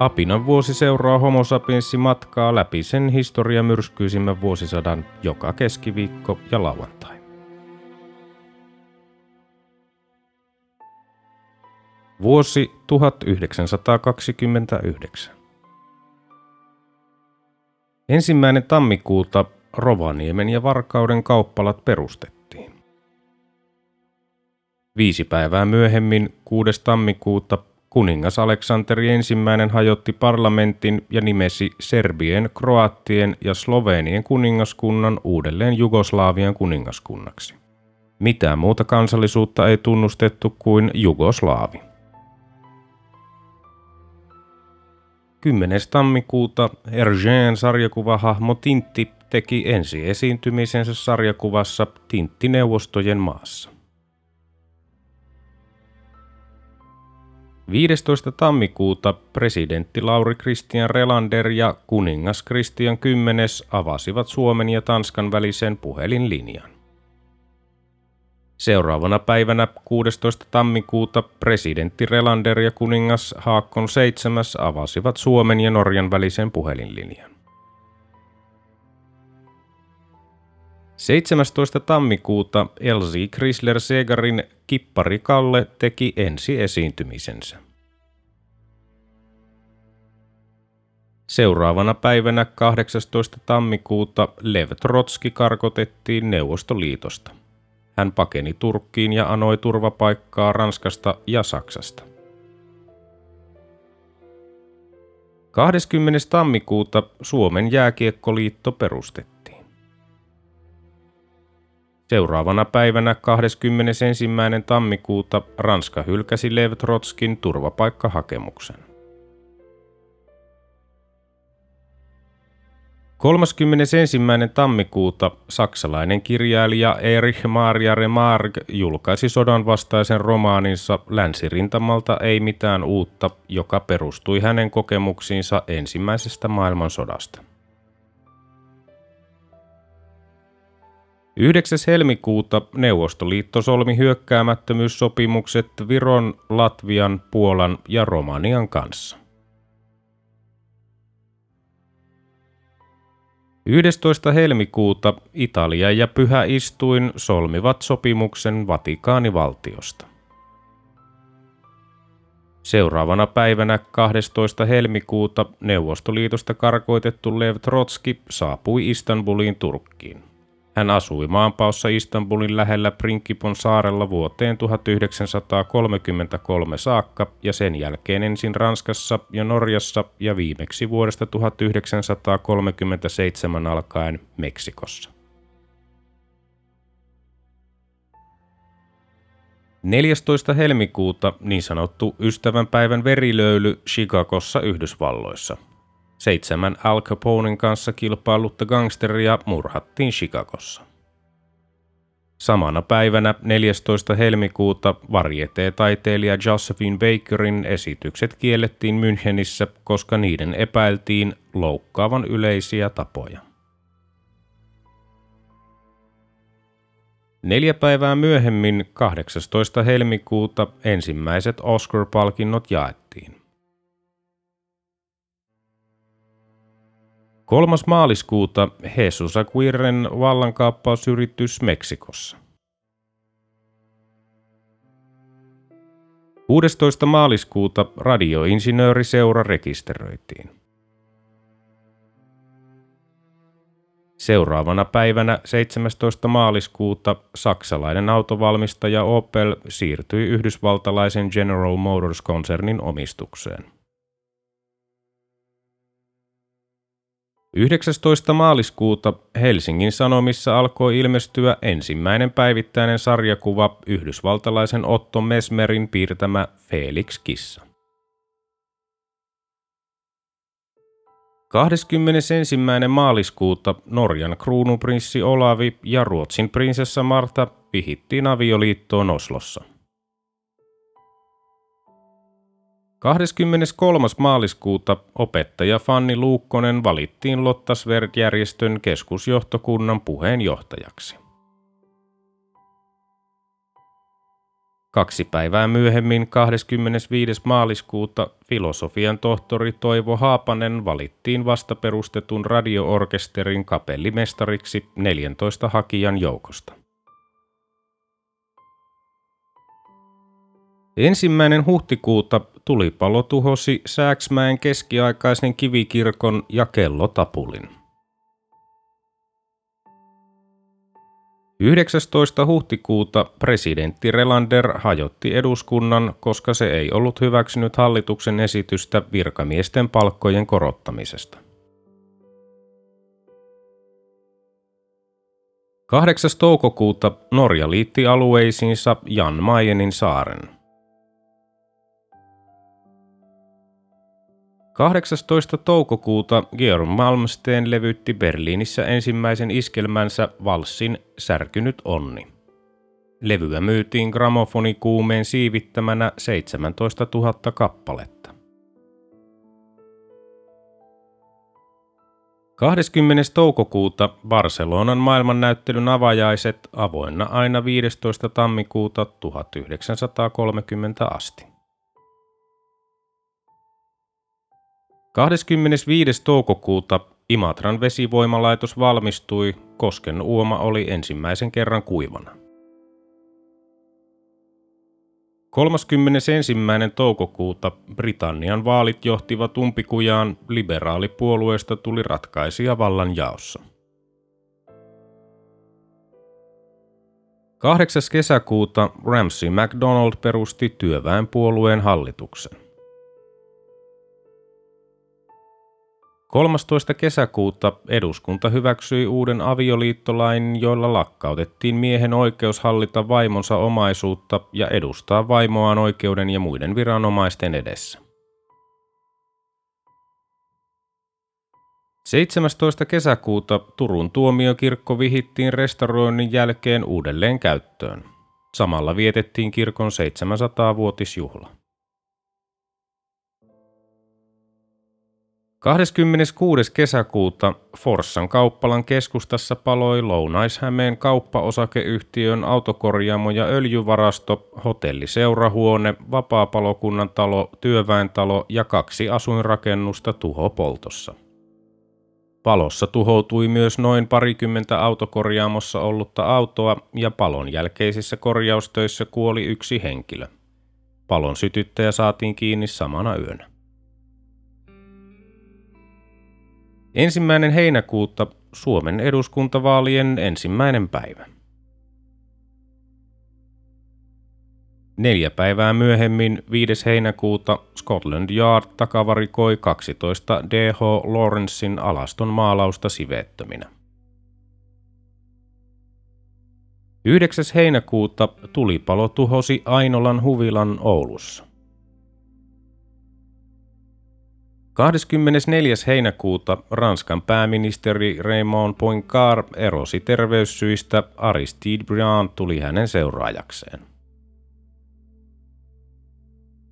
Apinan vuosi seuraa Homo sapiensi matkaa läpi sen historia myrskyisimmän vuosisadan joka keskiviikko ja lauantai. Vuosi 1929. Ensimmäinen tammikuuta Rovaniemen ja Varkauden kauppalat perustettiin. Viisi päivää myöhemmin, 6. tammikuuta, kuningas Aleksanteri ensimmäinen hajotti parlamentin ja nimesi Serbien, Kroatien ja Sloveenien kuningaskunnan uudelleen Jugoslaavian kuningaskunnaksi. Mitään muuta kansallisuutta ei tunnustettu kuin Jugoslaavi. 10. tammikuuta Hergén sarjakuvahahmo Tintti teki ensi esiintymisensä sarjakuvassa Tintti-neuvostojen maassa. 15. tammikuuta presidentti Lauri Christian Relander ja kuningas Christian X avasivat Suomen ja Tanskan välisen puhelinlinjan. Seuraavana päivänä 16. tammikuuta presidentti Relander ja kuningas Haakon VII avasivat Suomen ja Norjan välisen puhelinlinjan. 17. tammikuuta Elsi Chrysler Segarin kippari Kalle teki ensi esiintymisensä. Seuraavana päivänä 18. tammikuuta Lev Trotski karkotettiin Neuvostoliitosta. Hän pakeni Turkkiin ja anoi turvapaikkaa Ranskasta ja Saksasta. 20. tammikuuta Suomen jääkiekkoliitto perustettiin. Seuraavana päivänä 21. tammikuuta Ranska hylkäsi Lev Trotskin turvapaikkahakemuksen. 31. tammikuuta saksalainen kirjailija Erich Maria Remarque julkaisi sodan vastaisen romaaninsa Länsirintamalta ei mitään uutta, joka perustui hänen kokemuksiinsa ensimmäisestä maailmansodasta. 9. helmikuuta Neuvostoliitto solmi hyökkäämättömyyssopimukset Viron, Latvian, Puolan ja Romanian kanssa. 11. helmikuuta Italia ja Pyhä Istuin solmivat sopimuksen Vatikaanivaltiosta. Seuraavana päivänä 12. helmikuuta Neuvostoliitosta karkoitettu Lev Trotski saapui Istanbuliin Turkkiin. Hän asui maanpaossa Istanbulin lähellä Prinkipon saarella vuoteen 1933 saakka ja sen jälkeen ensin Ranskassa ja Norjassa ja viimeksi vuodesta 1937 alkaen Meksikossa. 14. helmikuuta niin sanottu ystävänpäivän verilöyly Chicagossa Yhdysvalloissa – Seitsemän Al Caponen kanssa kilpailutta gangsteria murhattiin Chicagossa. Samana päivänä 14. helmikuuta varieté-taiteilija Josephine Bakerin esitykset kiellettiin Münchenissä, koska niiden epäiltiin loukkaavan yleisiä tapoja. Neljä päivää myöhemmin, 18. helmikuuta, ensimmäiset Oscar-palkinnot jaettiin. Kolmas maaliskuuta Jesus Aguirren vallankaappausyritys Meksikossa. 16. maaliskuuta radioinsinööriseura rekisteröitiin. Seuraavana päivänä 17. maaliskuuta saksalainen autovalmistaja Opel siirtyi yhdysvaltalaisen General Motors-konsernin omistukseen. 19. maaliskuuta Helsingin Sanomissa alkoi ilmestyä ensimmäinen päivittäinen sarjakuva yhdysvaltalaisen Otto Mesmerin piirtämä Felix Kissa. 21. maaliskuuta Norjan kruunuprinssi Olavi ja Ruotsin prinsessa Marta vihittiin avioliittoon Oslossa. 23. maaliskuuta opettaja Fanni Luukkonen valittiin Lottasverd-järjestön keskusjohtokunnan puheenjohtajaksi. Kaksi päivää myöhemmin 25. maaliskuuta filosofian tohtori Toivo Haapanen valittiin vasta perustetun radioorkesterin kapellimestariksi 14 hakijan joukosta. Ensimmäinen huhtikuuta tulipalo tuhosi Sääksmäen keskiaikaisen kivikirkon ja kellotapulin. 19. huhtikuuta presidentti Relander hajotti eduskunnan, koska se ei ollut hyväksynyt hallituksen esitystä virkamiesten palkkojen korottamisesta. 8. toukokuuta Norja liitti alueisiinsa Jan Mayenin saaren. 18. toukokuuta Georg Malmsteen levytti Berliinissä ensimmäisen iskelmänsä valssin Särkynyt onni. Levyä myytiin gramofonikuumeen siivittämänä 17 000 kappaletta. 20. toukokuuta Barcelonan maailmannäyttelyn avajaiset avoinna aina 15. tammikuuta 1930 asti. 25. toukokuuta Imatran vesivoimalaitos valmistui, Kosken uoma oli ensimmäisen kerran kuivana. 31. toukokuuta Britannian vaalit johtivat umpikujaan, liberaalipuolueesta tuli ratkaisija vallan jaossa. 8. kesäkuuta Ramsey MacDonald perusti työväenpuolueen hallituksen. 13. kesäkuuta eduskunta hyväksyi uuden avioliittolain, joilla lakkautettiin miehen oikeus hallita vaimonsa omaisuutta ja edustaa vaimoaan oikeuden ja muiden viranomaisten edessä. 17. kesäkuuta Turun tuomiokirkko vihittiin restauroinnin jälkeen uudelleen käyttöön. Samalla vietettiin kirkon 700-vuotisjuhla. 26. kesäkuuta Forssan kauppalan keskustassa paloi Lounais-Hämeen kauppaosakeyhtiön autokorjaamo ja öljyvarasto, hotelliseurahuone, vapaapalokunnan talo, työväentalo ja kaksi asuinrakennusta tuhopoltossa. Palossa tuhoutui myös noin parikymmentä autokorjaamossa ollutta autoa ja palon jälkeisissä korjaustöissä kuoli yksi henkilö. Palon sytyttäjä saatiin kiinni samana yönä. Ensimmäinen heinäkuuta Suomen eduskuntavaalien ensimmäinen päivä. Neljä päivää myöhemmin, 5. heinäkuuta, Scotland Yard takavarikoi 12 D.H. Lawrencein alaston maalausta siveettöminä. 9. heinäkuuta tulipalo tuhosi Ainolan huvilan Oulussa. 24. heinäkuuta Ranskan pääministeri Raymond Poincaré erosi terveyssyistä, Aristide Briand tuli hänen seuraajakseen.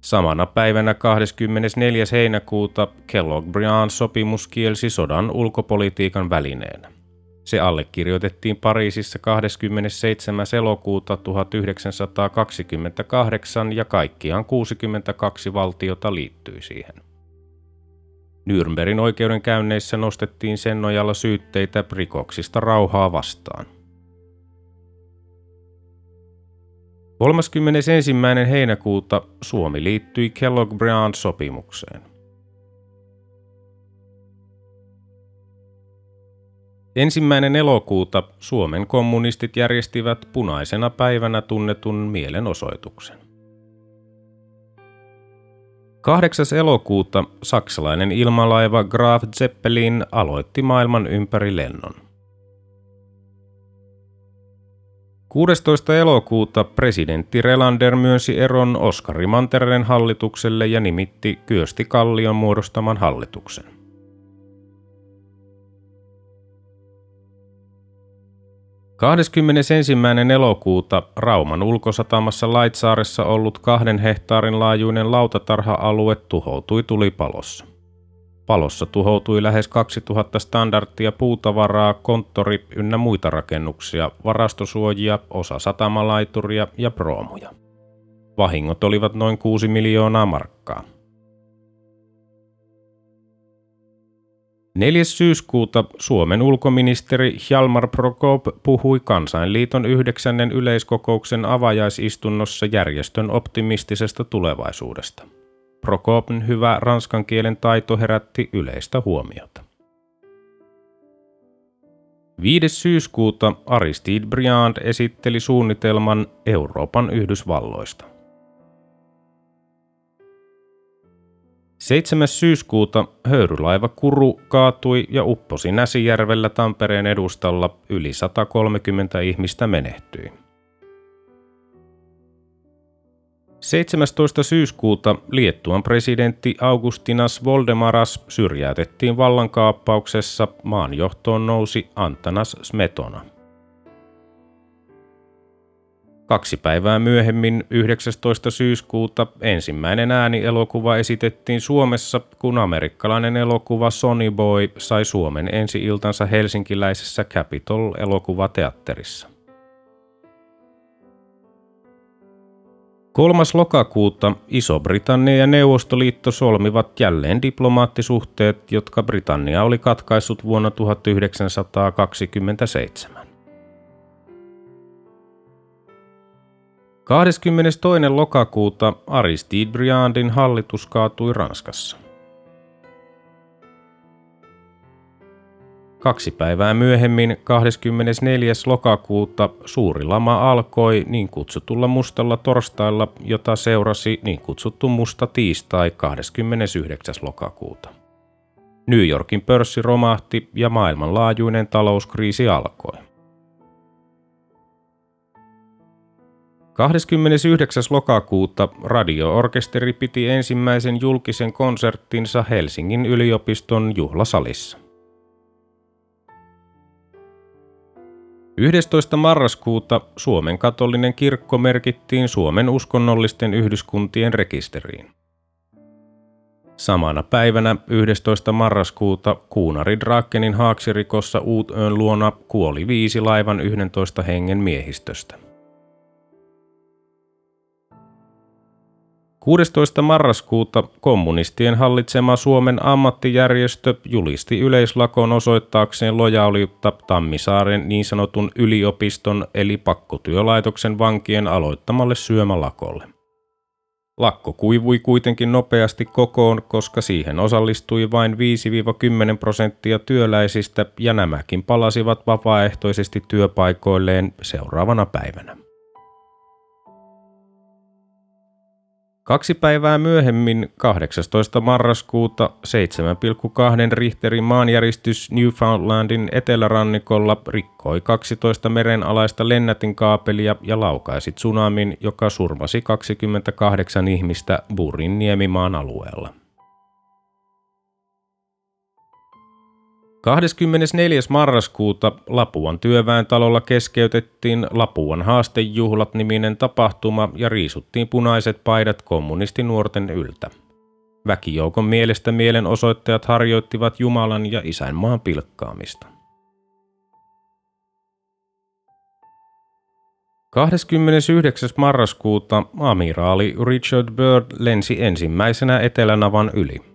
Samana päivänä 24. heinäkuuta Kellogg-Briand-sopimus kielsi sodan ulkopolitiikan välineenä. Se allekirjoitettiin Pariisissa 27. elokuuta 1928 ja kaikkiaan 62 valtiota liittyi siihen. Nürnbergin oikeudenkäynneissä nostettiin sen nojalla syytteitä rikoksista rauhaa vastaan. 31. heinäkuuta Suomi liittyi Kellogg-Briand-sopimukseen. Ensimmäinen elokuuta Suomen kommunistit järjestivät punaisena päivänä tunnetun mielenosoituksen. 8. elokuuta saksalainen ilmalaiva Graf Zeppelin aloitti maailman ympäri lennon. 16. elokuuta presidentti Relander myönsi eron Oskari Mantereen hallitukselle ja nimitti Kyösti Kallion muodostaman hallituksen. 21. elokuuta Rauman ulkosatamassa Laitsaaressa ollut kahden hehtaarin laajuinen lautatarha-alue tuhoutui tulipalossa. Palossa tuhoutui lähes 2000 standardtia puutavaraa, konttori ynnä muita rakennuksia, varastosuojia, osa satamalaituria ja proomuja. Vahingot olivat noin 6 miljoonaa markkaa. 4. syyskuuta Suomen ulkoministeri Hjalmar Prokop puhui Kansainliiton yhdeksännen yleiskokouksen avajaisistunnossa järjestön optimistisesta tulevaisuudesta. Prokopin hyvä ranskan kielen taito herätti yleistä huomiota. 5. syyskuuta Aristide Briand esitteli suunnitelman Euroopan Yhdysvalloista. 7. syyskuuta höyrylaiva Kuru kaatui ja upposi Näsijärvellä Tampereen edustalla yli 130 ihmistä menehtyi. 17. syyskuuta Liettuan presidentti Augustinas Voldemaras syrjäytettiin vallankaappauksessa, maanjohtoon nousi Antanas Smetona. Kaksi päivää myöhemmin, 19. syyskuuta, ensimmäinen äänielokuva esitettiin Suomessa, kun amerikkalainen elokuva Sonny Boy sai Suomen ensi-iltansa helsinkiläisessä Capitol-elokuvateatterissa. 3. lokakuuta Iso-Britannia ja Neuvostoliitto solmivat jälleen diplomaattisuhteet, jotka Britannia oli katkaissut vuonna 1927. 22. lokakuuta Aristide Briandin hallitus kaatui Ranskassa. Kaksi päivää myöhemmin, 24. lokakuuta, suuri lama alkoi niin kutsutulla mustalla torstailla, jota seurasi niin kutsuttu musta tiistai 29. lokakuuta. New Yorkin pörssi romahti ja maailmanlaajuinen talouskriisi alkoi. 29. lokakuuta radioorkesteri piti ensimmäisen julkisen konserttinsa Helsingin yliopiston juhlasalissa. 11. marraskuuta Suomen katolinen kirkko merkittiin Suomen uskonnollisten yhdyskuntien rekisteriin. Samana päivänä 11. marraskuuta Kuunari Drakenin haaksirikossa Uutön luona kuoli viisi laivan 11 hengen miehistöstä. 16. marraskuuta kommunistien hallitsema Suomen ammattijärjestö julisti yleislakon osoittaakseen lojaaliutta Tammisaaren niin sanotun yliopiston eli pakkotyölaitoksen vankien aloittamalle syömälakolle. Lakko kuivui kuitenkin nopeasti kokoon, koska siihen osallistui vain 5-10 prosenttia työläisistä ja nämäkin palasivat vapaaehtoisesti työpaikoilleen seuraavana päivänä. Kaksi päivää myöhemmin, 18. marraskuuta, 7,2 Richterin maanjäristys Newfoundlandin etelärannikolla rikkoi 12 merenalaista lennätinkaapelia ja laukaisi tsunamin, joka surmasi 28 ihmistä Burin niemimaan alueella. 24. marraskuuta Lapuan työväentalolla keskeytettiin Lapuan haastejuhlat niminen tapahtuma ja riisuttiin punaiset paidat kommunistinuorten yltä. Väkijoukon mielestä mielenosoittajat harjoittivat Jumalan ja isänmaan pilkkaamista. 29. marraskuuta amiraali Richard Byrd lensi ensimmäisenä Etelänavan yli –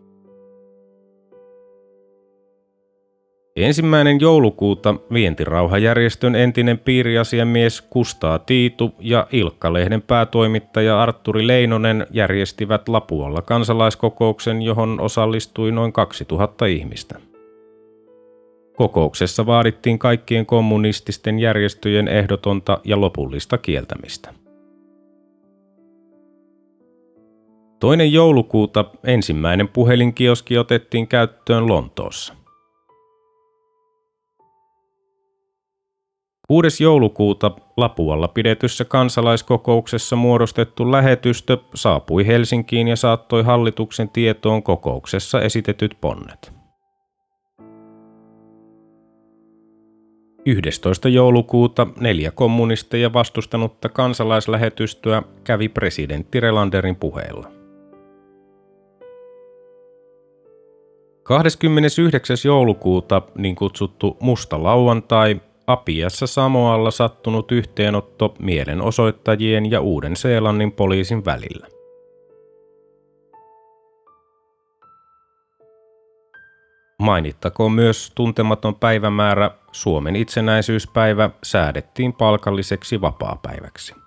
Ensimmäinen joulukuuta Vientirauhajärjestön entinen piiriasiamies Kustaa Tiitu ja Ilkka-lehden päätoimittaja Arturi Leinonen järjestivät Lapualla kansalaiskokouksen, johon osallistui noin 2000 ihmistä. Kokouksessa vaadittiin kaikkien kommunististen järjestöjen ehdotonta ja lopullista kieltämistä. Toinen joulukuuta ensimmäinen puhelinkioski otettiin käyttöön Lontoossa. 6. joulukuuta Lapualla pidetyssä kansalaiskokouksessa muodostettu lähetystö saapui Helsinkiin ja saattoi hallituksen tietoon kokouksessa esitetyt ponnet. 11. joulukuuta neljä kommunisteja vastustanutta kansalaislähetystöä kävi presidentti Relanderin puheella. 29. joulukuuta niin kutsuttu musta lauantai Apiassa Samoalla sattunut yhteenotto mielenosoittajien ja Uuden-Seelannin poliisin välillä. Mainittakoon myös tuntematon päivämäärä Suomen itsenäisyyspäivä säädettiin palkalliseksi vapaapäiväksi.